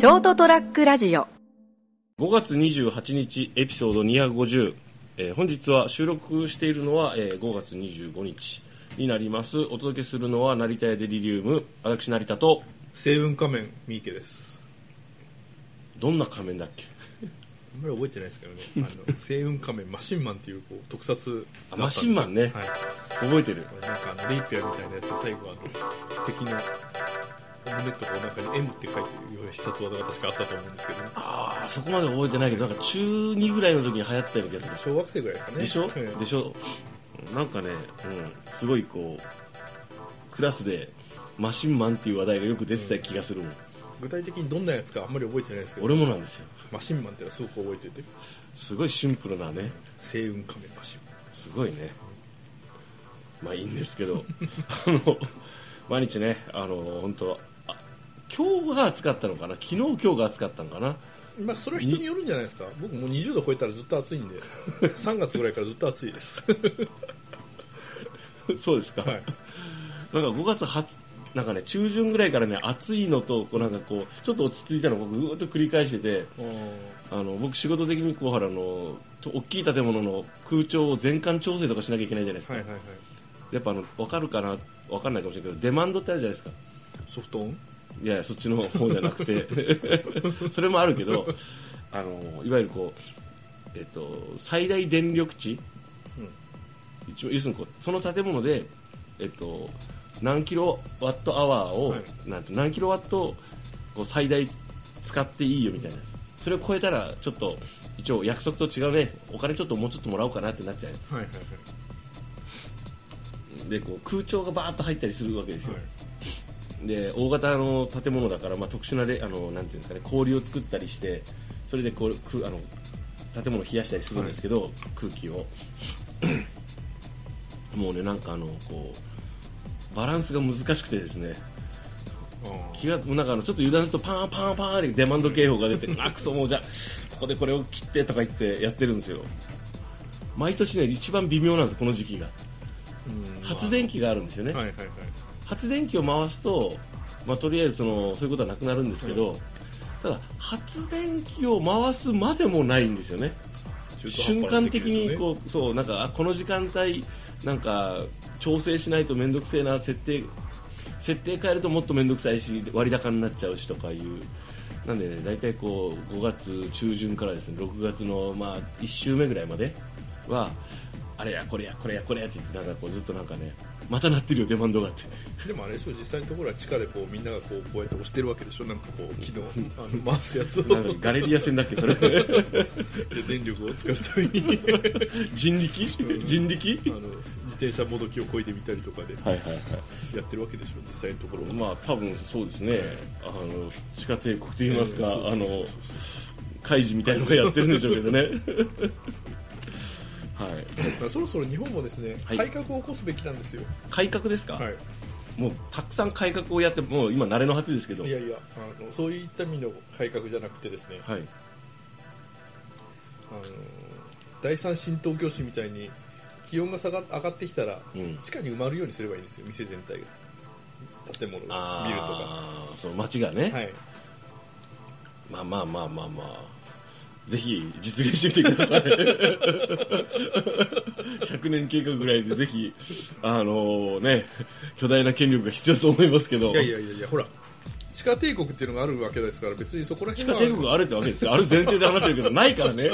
ショートトラックラジオ。5月28日エピソード250、えー本日は収録しているのは、えー5月25日になります。お届けするのは成田屋デリリウム。私成田と星雲仮面三池です。どんな仮面だっけ？あんまり覚えてないですけどね。あの星雲仮面マシンマンっていうこう特撮あマシンマンね。はい。覚えてる。なんかあのレイピアみたいなやつで最後あの敵のオムネットかお腹に M って書いてるような必殺技が確かあったと思うんですけど、ああそこまで覚えてないけどなんか中2ぐらいの時に流行ったような気がする。小学生ぐらいかね。でしょ、ええでしょ？なんかね、うん、すごいこうクラスでマシンマンっていう話題がよく出てた気がするもん、具体的にどんなやつかあんまり覚えてないですけど。俺もなんですよ。マシンマンってのはすごく覚えてて。すごいシンプルなね。星雲仮面マシン。マンすごいね。まあいいんですけど。あの毎日ねあの本当あ今日が暑かったのかな？昨日今日が暑かったのかな？まあそれは人によるんじゃないですか。僕もう20度超えたらずっと暑いんで。3月ぐらいからずっと暑いです。そうですか、はい。なんか5月初なんかね中旬ぐらいからね暑いのとこうなんかこうちょっと落ち着いたのを僕ずーっと繰り返しててあの僕仕事的にこうほらあのと大きい建物の空調を全館調整とかしなきゃいけないじゃないですか、はいはいはい。やっぱあの分かるかな？分かんないかもしれないけどデマンドってあるじゃないですか。ソフトオン？いやそっちの方じゃなくて。それもあるけどあのいわゆるこう、えっと、最大電力値、一応要するにこうその建物で、えっと、何キロワットアワーを、はい。なんて何キロワットこう最大使っていいよみたいなそれを超えたらちょっと一応約束と違うね。お金ちょっともうちょっともらおうかなってなっちゃうはいはいはい。でこう空調がバーッと入ったりするわけですよ、はいで大型の建物だから、まあ、特殊なレあのなんていうんですかね氷を作ったりしてそれでこうくあの建物を冷やしたりするんですけど、空気を。もうねなんかあのこうバランスが難しくてですねあ気がなんかあのちょっと油断するとパンパンパンってデマンド警報が出てあクソもうじゃあここでこれを切ってとか言ってやってるんですよ。毎年ね一番微妙なんですこの時期が。うん。発電機があるんですよね、はいはいはい発電機を回すと、まあ、とりあえずそのそういうことはなくなるんですけど、ただ発電機を回すまでもないんですよね。瞬間的にこうそうなんかあこの時間帯なんか調整しないと面倒くせえな設定設定変えるともっと面倒くさいし割高になっちゃうしとかいう。なんでね大体こう5月中旬からですね6月のまあ1週目ぐらいまではあれやこれやこれやこれやって言ってなんかこうずっとなんかねまた鳴ってるよデマンドがあって。でもあれでしょ実際のところは地下でこうみんながこうこうやって押してるわけでしょなんかこう機能あの回すやつを。ガレリア戦だっけそれで電力を使うために人力人力あの自転車もどきをこいでみたりとかではいはいはいやってるわけでしょ実際のところは、まあ多分そうですね、あの地下帝国といいますか、あの開示みたいなのがやってるん。でしょうけどね。そろそろ日本もですね、はい。改革を起こすべきなんですよ、改革ですか、はい、もうたくさん改革をやって、もう今、慣れの果てですけど、いやいやあのそういった意味の改革じゃなくてですね、はい、あの第三新東京市みたいに気温が下が上がってきたら、うん。地下に埋まるようにすればいいんですよ。店全体が。建物ビルとか。そう街がね、はい。まあまあまあまあまあ、ぜひ実現してみてください。100年計画ぐらいでぜひ、あのね、巨大な権力が必要と思いますけど。いやいやいやほら地下帝国っていうのがあるわけですから別にそこら地辺は下帝国があるってわけですよ。ある前提で話してるけど、ないからね。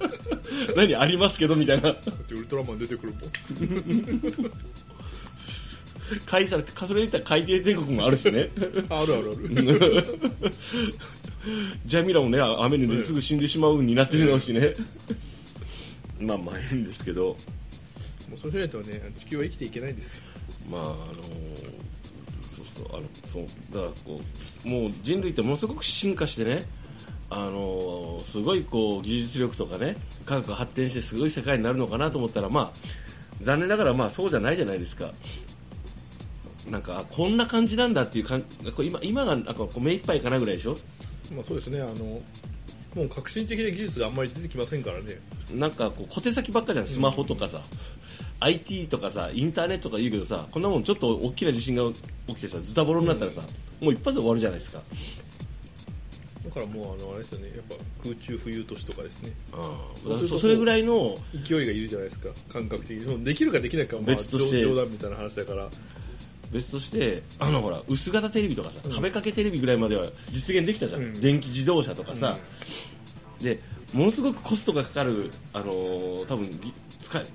何ありますけどみたいな。ウルトラマン出てくるもん会社って、それで言ったら海底帝国もあるしね。あるあるある ジャミラもね、雨にね、すぐ死んでしまうになってしまうしね。まあまあいいんですけど、もうそうしないとね地球は生きていけないんですよ。まああのそうそう、あの、そう、だからこう、もう人類ってものすごく進化してね、あのすごいこう技術力とかね、科学が発展してすごい世界になるのかなと思ったら、まあ、残念ながらまあそうじゃないじゃないですか。なんか、あこんな感じなんだっていうか今今がなんかこう目いっぱいかなぐらいでしょまあそうですねあのもう革新的な技術があんまり出てきませんからね。なんかこう小手先ばっかじゃん、スマホとかさ、IT とかさ、インターネットとか言うけどさ、こんなもんちょっと大きな地震が起きてさ、ズタボロになったらさ、もう一発で終わるじゃないですか。だからもうあのあれですよねやっぱ空中浮遊都市とかですね。あそうするとそそれぐらいの勢いがいるじゃないですか。感覚的に。そのできるかできないかはまあ冗談みたいな話だから別としてあのほら薄型テレビとかさ、壁掛けテレビぐらいまでは実現できたじゃん、うん。電気自動車とかさ、でものすごくコストがかかる、あのー多分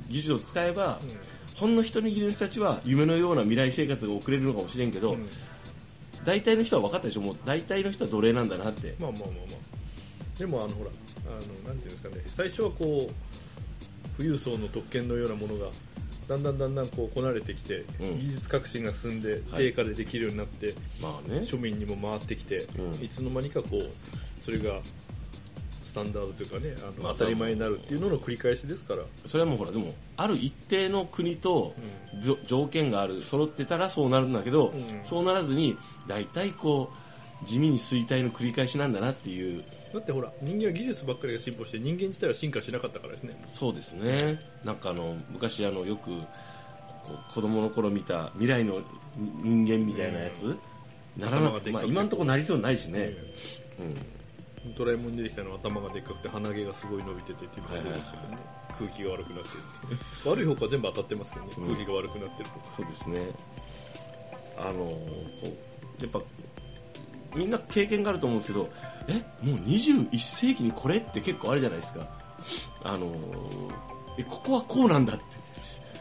技術を使えば、ほんの一握りの人たちは夢のような未来生活が送れるのかもしれんけど、うん。大体の人は分かったでしょ。もう大体の人は奴隷なんだなって。まあまあまあまあ。でもあのほらあのなんていうんですかね。最初はこう富裕層の特権のようなものがだんだんだんだんこうこなれてきて、うん。技術革新が進んではい。定価でできるようになって、まあね。庶民にも回ってきて、うん。いつの間にかこうそれがスタンダードというかねあの、まあ当たり前になるっていうのの繰り返しですから、それはもうほらでもある一定の国と条件がある揃ってたらそうなるんだけど、うん。そうならずに大体こう地味に衰退の繰り返しなんだなっていう。だってほら人間は技術ばっかりが進歩して人間自体は進化しなかったからですね。そうですね。なんかあの昔あのよくこう子供の頃見た未来の人間みたいなやつ、ならなくまあ、今のところなりそうにないしね、ドラえもんに出てきたのは頭がでっかくて鼻毛がすごい伸びててっていうのが出てましたけどね、空気が悪くなってるって悪い方向は全部当たってますけどね、うん。空気が悪くなってると。かそうですね。あのやっぱみんな経験があると思うんですけどえもう21世紀にこれって結構あるじゃないですか。あのえここはこうなんだって。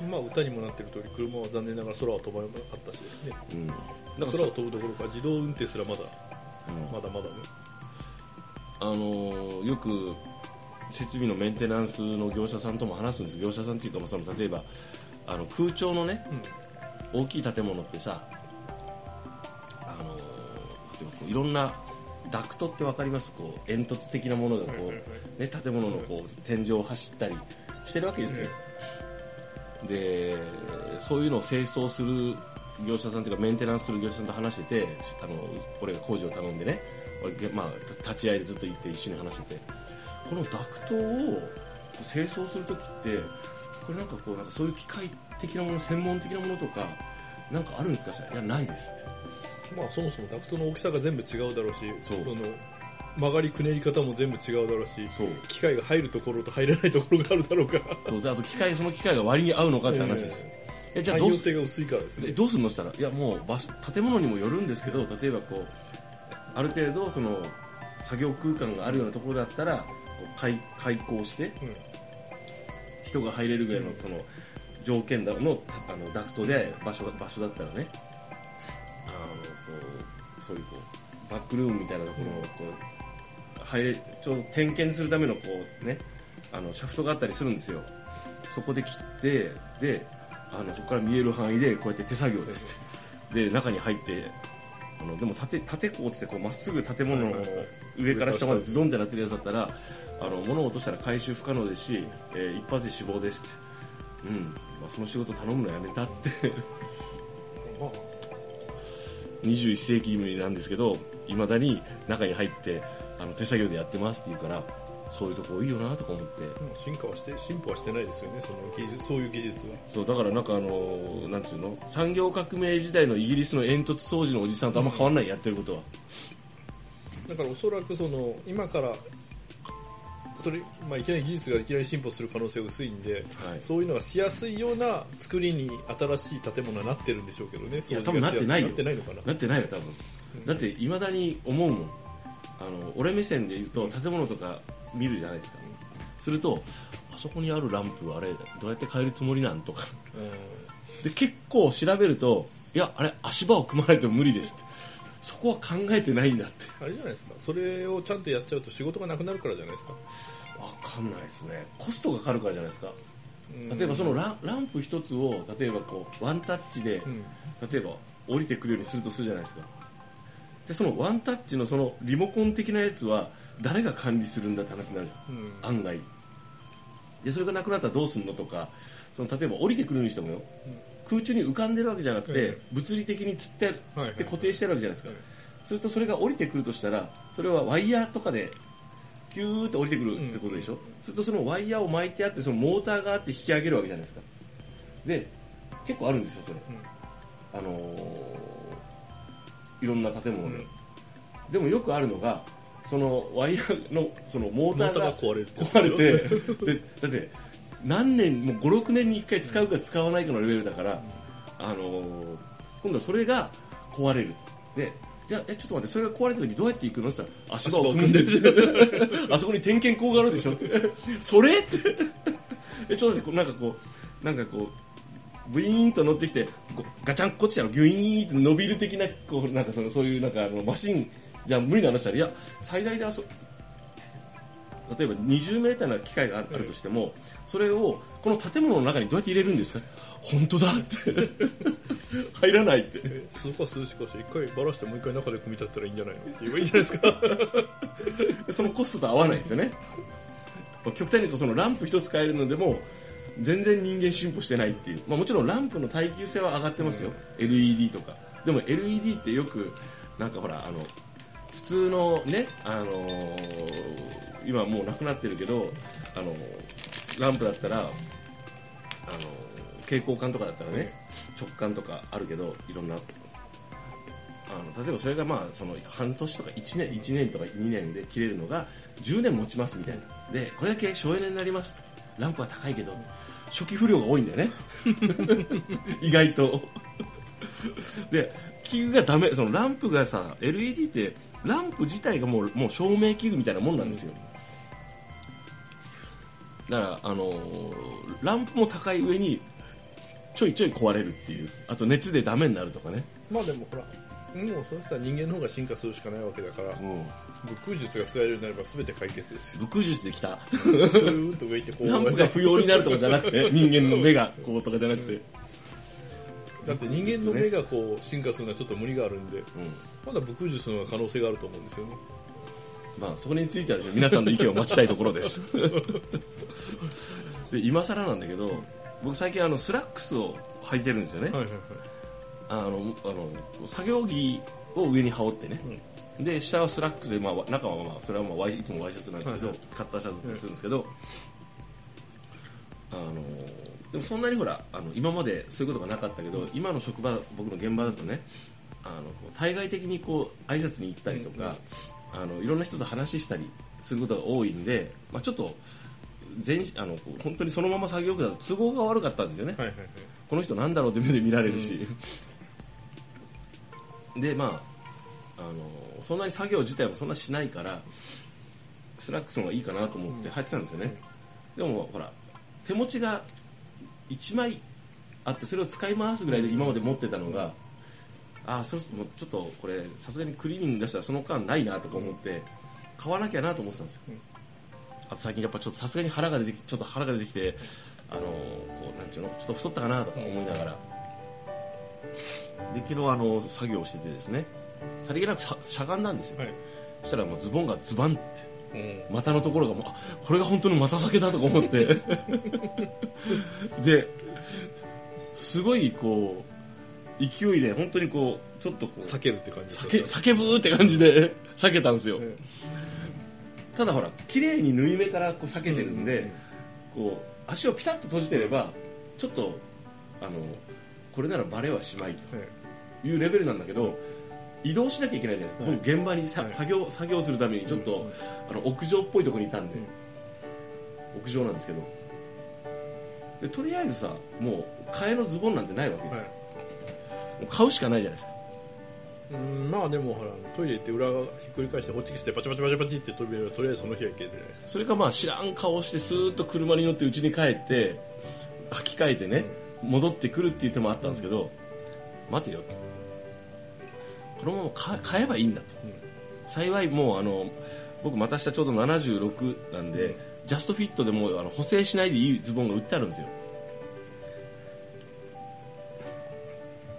まあ歌にもなってる通り車は残念ながら空は飛ばなかったしですね。うん。なんか空を飛ぶどころか自動運転すらまだうん。まだまだね。あのーよく設備のメンテナンスの業者さんとも話すんです。業者さんっていうか、まあ、その例えばあの空調のね大きい建物ってさ、あのーこういろんなダクトって分かります？こう煙突的なものがこう、はいはいはい。ね、建物のこう天井を走ったりしてるわけですよ、でそういうのを清掃する業者さんというかメンテナンスする業者さんと話しててあの俺が工事を頼んでね俺げまあ、た立ち会いでずっと行って一緒に話してて。このダクトを清掃するときってこれなんかこうなんかそういう機械的なもの専門的なものとかなんかあるんですか？いやないですってまあそもそもダクトの大きさが全部違うだろうしそう。の曲がりくねり方も全部違うだろうしそう。機械が入るところと入らないところがあるだろうから。そう。であと機械その機械が割に合うのかって話です、えじゃあどう性が薄いからですね。でどうするのしたらいやもう場所建物にもよるんですけど例えばこうある程度その作業空間があるようなところだったら開開口してうん。人が入れるぐらいのその条件だのたあのダクトで場所が場所だったらねそういうこうバックルームみたいなところをこう入れちょうど点検するためのこうねあのシャフトがあったりするんですよ。そこで切ってであのそこから見える範囲でこうやって手作業ですって。で中に入ってあのでも縦縦こうってこうまっすぐ建物の上から下までズドンってなってるやつだったらあの物を落としたら回収不可能ですし、えー一発で死亡ですって、うん。まあ、その仕事頼むのやめたって。ま あ21世紀なんですけどいまだに中に入ってあの手作業でやってますって言うからそういうとこ多いよなとか思って。進化はして進歩はしてないですよねその技術そういう技術は。そうだからなんかあのなんていうの？産業革命時代のイギリスの煙突掃除のおじさんとあんま変わんない、やってることは。だからおそらくその今からそれ、まあ、いきなり技術がいきなり進歩する可能性が薄いんで、はい。そういうのがしやすいような作りに新しい建物はなってるんでしょうけどねいや多分なってないよ。なってないのかな？なってないよ多分。うん。だっていまだに思うもん。あの俺目線で言うと建物とか見るじゃないですか。するとあそこにあるランプあれどうやって変えるつもりなんとか。で結構調べるといやあれ足場を組まないと無理ですってそこは考えてないんだって。あれじゃないですか。それをちゃんとやっちゃうと仕事がなくなるからじゃないですか。わかんないですね。コストがかかるからじゃないですか。うん。例えばそのランランプ一つを例えばこうワンタッチで、うん。例えば降りてくるようにするとするじゃないですか。でそのワンタッチのそのリモコン的なやつは誰が管理するんだって話になるうん。案外。でそれがなくなったらどうすんのとかその例えば降りてくるにしてもよ、空中に浮かんでるわけじゃなくて、え物理的につってはいつって固定してるわけじゃないですか、はいするとそれが降りてくるとしたらそれはワイヤーとかでキューって降りてくるってことでしょ、するとそのワイヤーを巻いてあってそのモーターがあって引き上げるわけじゃないですか。で結構あるんですよそれ。あのーいろんな建物で、でもよくあるのがそのワイヤーのそのモーターが壊れてでだって何年もう56年に1回使うか使わないかのレベルだから、あのー今度はそれが壊れるでじゃあえちょっと待ってそれが壊れた時どうやって行くの？って言ったら足場を組んで あそこに点検口があるでしょ。っ てそれ？って。えちょっと待ってこうなんかこうなんかこうブイーンと乗ってきてこうガチャンこっちやろギュイーンって伸びる的なこうなんかそのそういうなんかあのマシンじゃ無理な話したらいや最大であそ例えば20メーターの機械があるとしても、それをこの建物の中にどうやって入れるんですか？本当だって。入らないって。え数か数しかし一回バラしてもう一回中で組み立てたらいいんじゃないのって言えばいいんじゃないですか。そのコストと合わないんですよね。まあ極端に言うとそのランプ一つ変えるのでも全然人間進歩してないっていう、まあ、もちろんランプの耐久性は上がってますよ、LED とか。でも LED ってよくなんかほらあの普通のね、あのー今もうなくなってるけど、あのーランプだったら、あのー蛍光管とかだったらね直感とかあるけどいろんな。あの例えばそれがまあその半年とか1年 ,1 年とか2年で切れるのが10年持ちますみたいな。でこれだけ省エネになりますランプは高いけど初期不良が多いんだよね。意外と。で器具がダメそのランプがさ LED ってランプ自体がもうもう照明器具みたいなもんなんですよだからあのーランプも高い上にちょいちょい壊れるっていう。あと熱でダメになるとかね、まあでもほらもうそうしたら人間の方が進化するしかないわけだからうん、武空術が使えるようになれば全て解決ですよ。武空術できた。スーッと上行ってこう。ランプが不要になるとかじゃなくて 人間の目がこうとかじゃなくて、だって人間の目がこう進化するのはちょっと無理があるんでうん。まだ武空術の方が可能性があると思うんですよねまあ、そこについては、ね、皆さんの意見を待ちたいところです。で今更なんだけど僕最近あのスラックスを履いてるんですよね、はいはいはい。あのあの作業着を上に羽織ってね、で下はスラックスで、まあ、中は、まあ、それはまあワイいつもワイシャツなんですけど、はいカッターシャツするんですけど、あのでもそんなにほらあの今までそういうことがなかったけど、今の職場僕の現場だとねあの対外的にこう挨拶に行ったりとか、あのいろんな人と話したりすることが多いんで、まあ、ちょっと全あの本当にそのまま作業服だと都合が悪かったんですよね、はいはいはい。この人なんだろうって目で見られるし、でまああのそんなに作業自体もそんなしないからスラックスの方がいいかなと思って履いてたんですよね、でもほら手持ちが1枚あってそれを使い回すぐらいで今まで持ってたのが、ああそろそろもうちょっとこれさすがにクリーニング出したらその間ないなとか思って買わなきゃなと思ってたんですよ、あと最近やっぱちょっとさすがに腹が出てきちょっと腹が出てきてあのこうなんちゅうのちょっと太ったかなとか思いながら、で昨日あの作業をしててですねさりげなくしゃがんだんですよ、はい。そしたらもうズボンがズバンってうん。股のところがもうあこれが本当に股裂けだとか思って。ですごいこう勢いで本当にこうちょっとこう避けるって感じ叫叫ぶーって感じで 避けたんですよ、えただほら綺麗に縫い目からこう避けてるんで、こう足をピタッと閉じてればちょっとあのこれならバレはしまいえというレベルなんだけど移動しなきゃいけないじゃないですか、はい。僕現場にさ、はい。作業作業するためにちょっと、うんあの屋上っぽいところにいたんで、うん。屋上なんですけど。でとりあえずさもう替えのズボンなんてないわけですよ、はいもう買うしかないじゃないですか。うんまあでもほらトイレ行って裏がひっくり返してホッチキスでパチパチパチパチって飛びとりあえずその日はいけるじゃないですか。それかまあ知らん顔してスーッと車に乗って家に帰って履き替えてね、戻ってくるっていう手もあったんですけど、待てよと。このまま買買えばいいんだと、幸いもうあの僕股下ちょうど76なんで、ジャストフィットでもうあの補正しないでいいズボンが売ってあるんですよ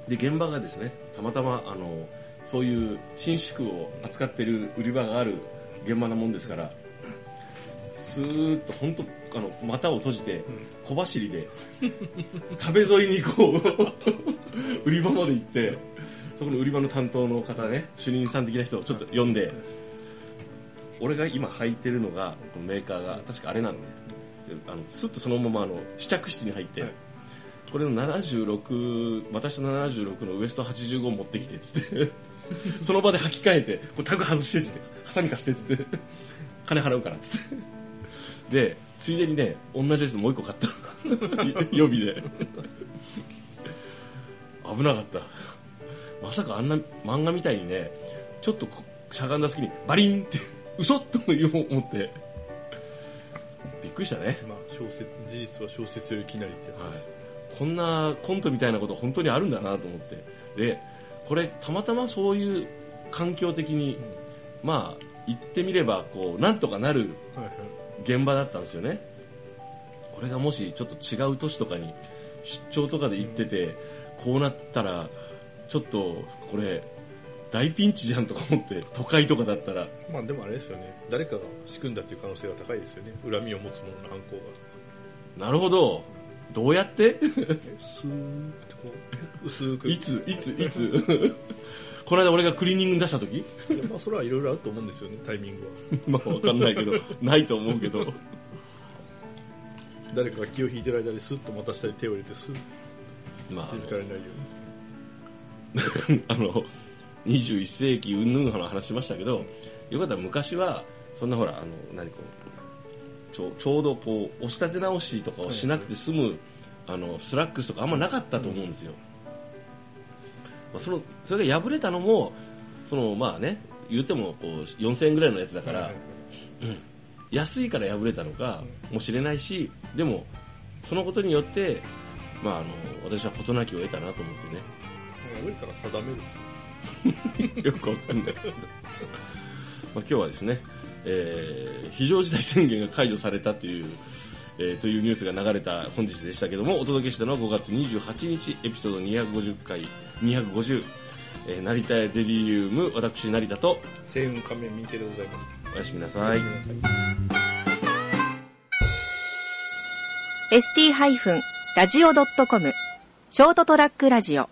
で現場がですねたまたまあのそういう伸縮を扱ってる売り場がある現場なもんですからスーッと本当あの股を閉じて小走りで壁沿いにこう。売り場まで行ってそこの売り場の担当の方ね主任さん的な人をちょっと呼んで俺が今履いてるのがこのメーカーが確かあれなんでであのスッとそのままあの試着室に入って、はいこれの76私の76のウエスト85持ってきてっつって その場で履き替えて、こうタグ外してってって、ハサミ貸してって言って、金払うからってって。で、ついでにね、同じやつもう一個買った。予備で。危なかった。まさかあんな漫画みたいにね、ちょっとこしゃがんだ隙にバリンって、嘘と思って、びっくりしたね。まあ小説事実は小説よりきなりってやつはいこんなコントみたいなこと本当にあるんだなと思って。でこれたまたまそういう環境的に、まあ言ってみればこうなんとかなる現場だったんですよね。これがもしちょっと違う都市とかに出張とかで行ってて、こうなったらちょっとこれ大ピンチじゃんとか思って都会とかだったら。まあでもあれですよね。誰かが仕組んだっていう可能性が高いですよね。恨みを持つ者の犯行が。なるほどどうやって？スーッとこう薄く。いつ？いつ？いつ？この間俺がクリーニングに出した時？いやまあそれはいろいろあると思うんですよねタイミングは。まあわかんないけどないと思うけど。誰かが気を引いてる間にスッとまた下に手を入れてスッと。まあ。気づかれないよ あの21世紀うんぬんの話しましたけどよかったら昔はそんなほらあの何こうちょちょうどこう押し立て直しとかをしなくて済む、あのスラックスとかあんまなかったと思うんですよ、まあ、そのそれが破れたのもそのまあね言ってもこう4000円ぐらいのやつだうから、はい安いから破れたのかもしれないしでもそのことによって、まあ、あの私は事なきを得たなと思ってね。破れたら定めですよ よくわかんないですけど。まあ今日はですね、えー非常事態宣言が解除されたという、えーというニュースが流れた本日でしたけども、お届けしたのは5月28日、エピソード250回、250、えー成田屋デリリウム、私成田と、星雲仮面三池でございましたおやすみなさい。ST-radio.com ショートトラックラジオ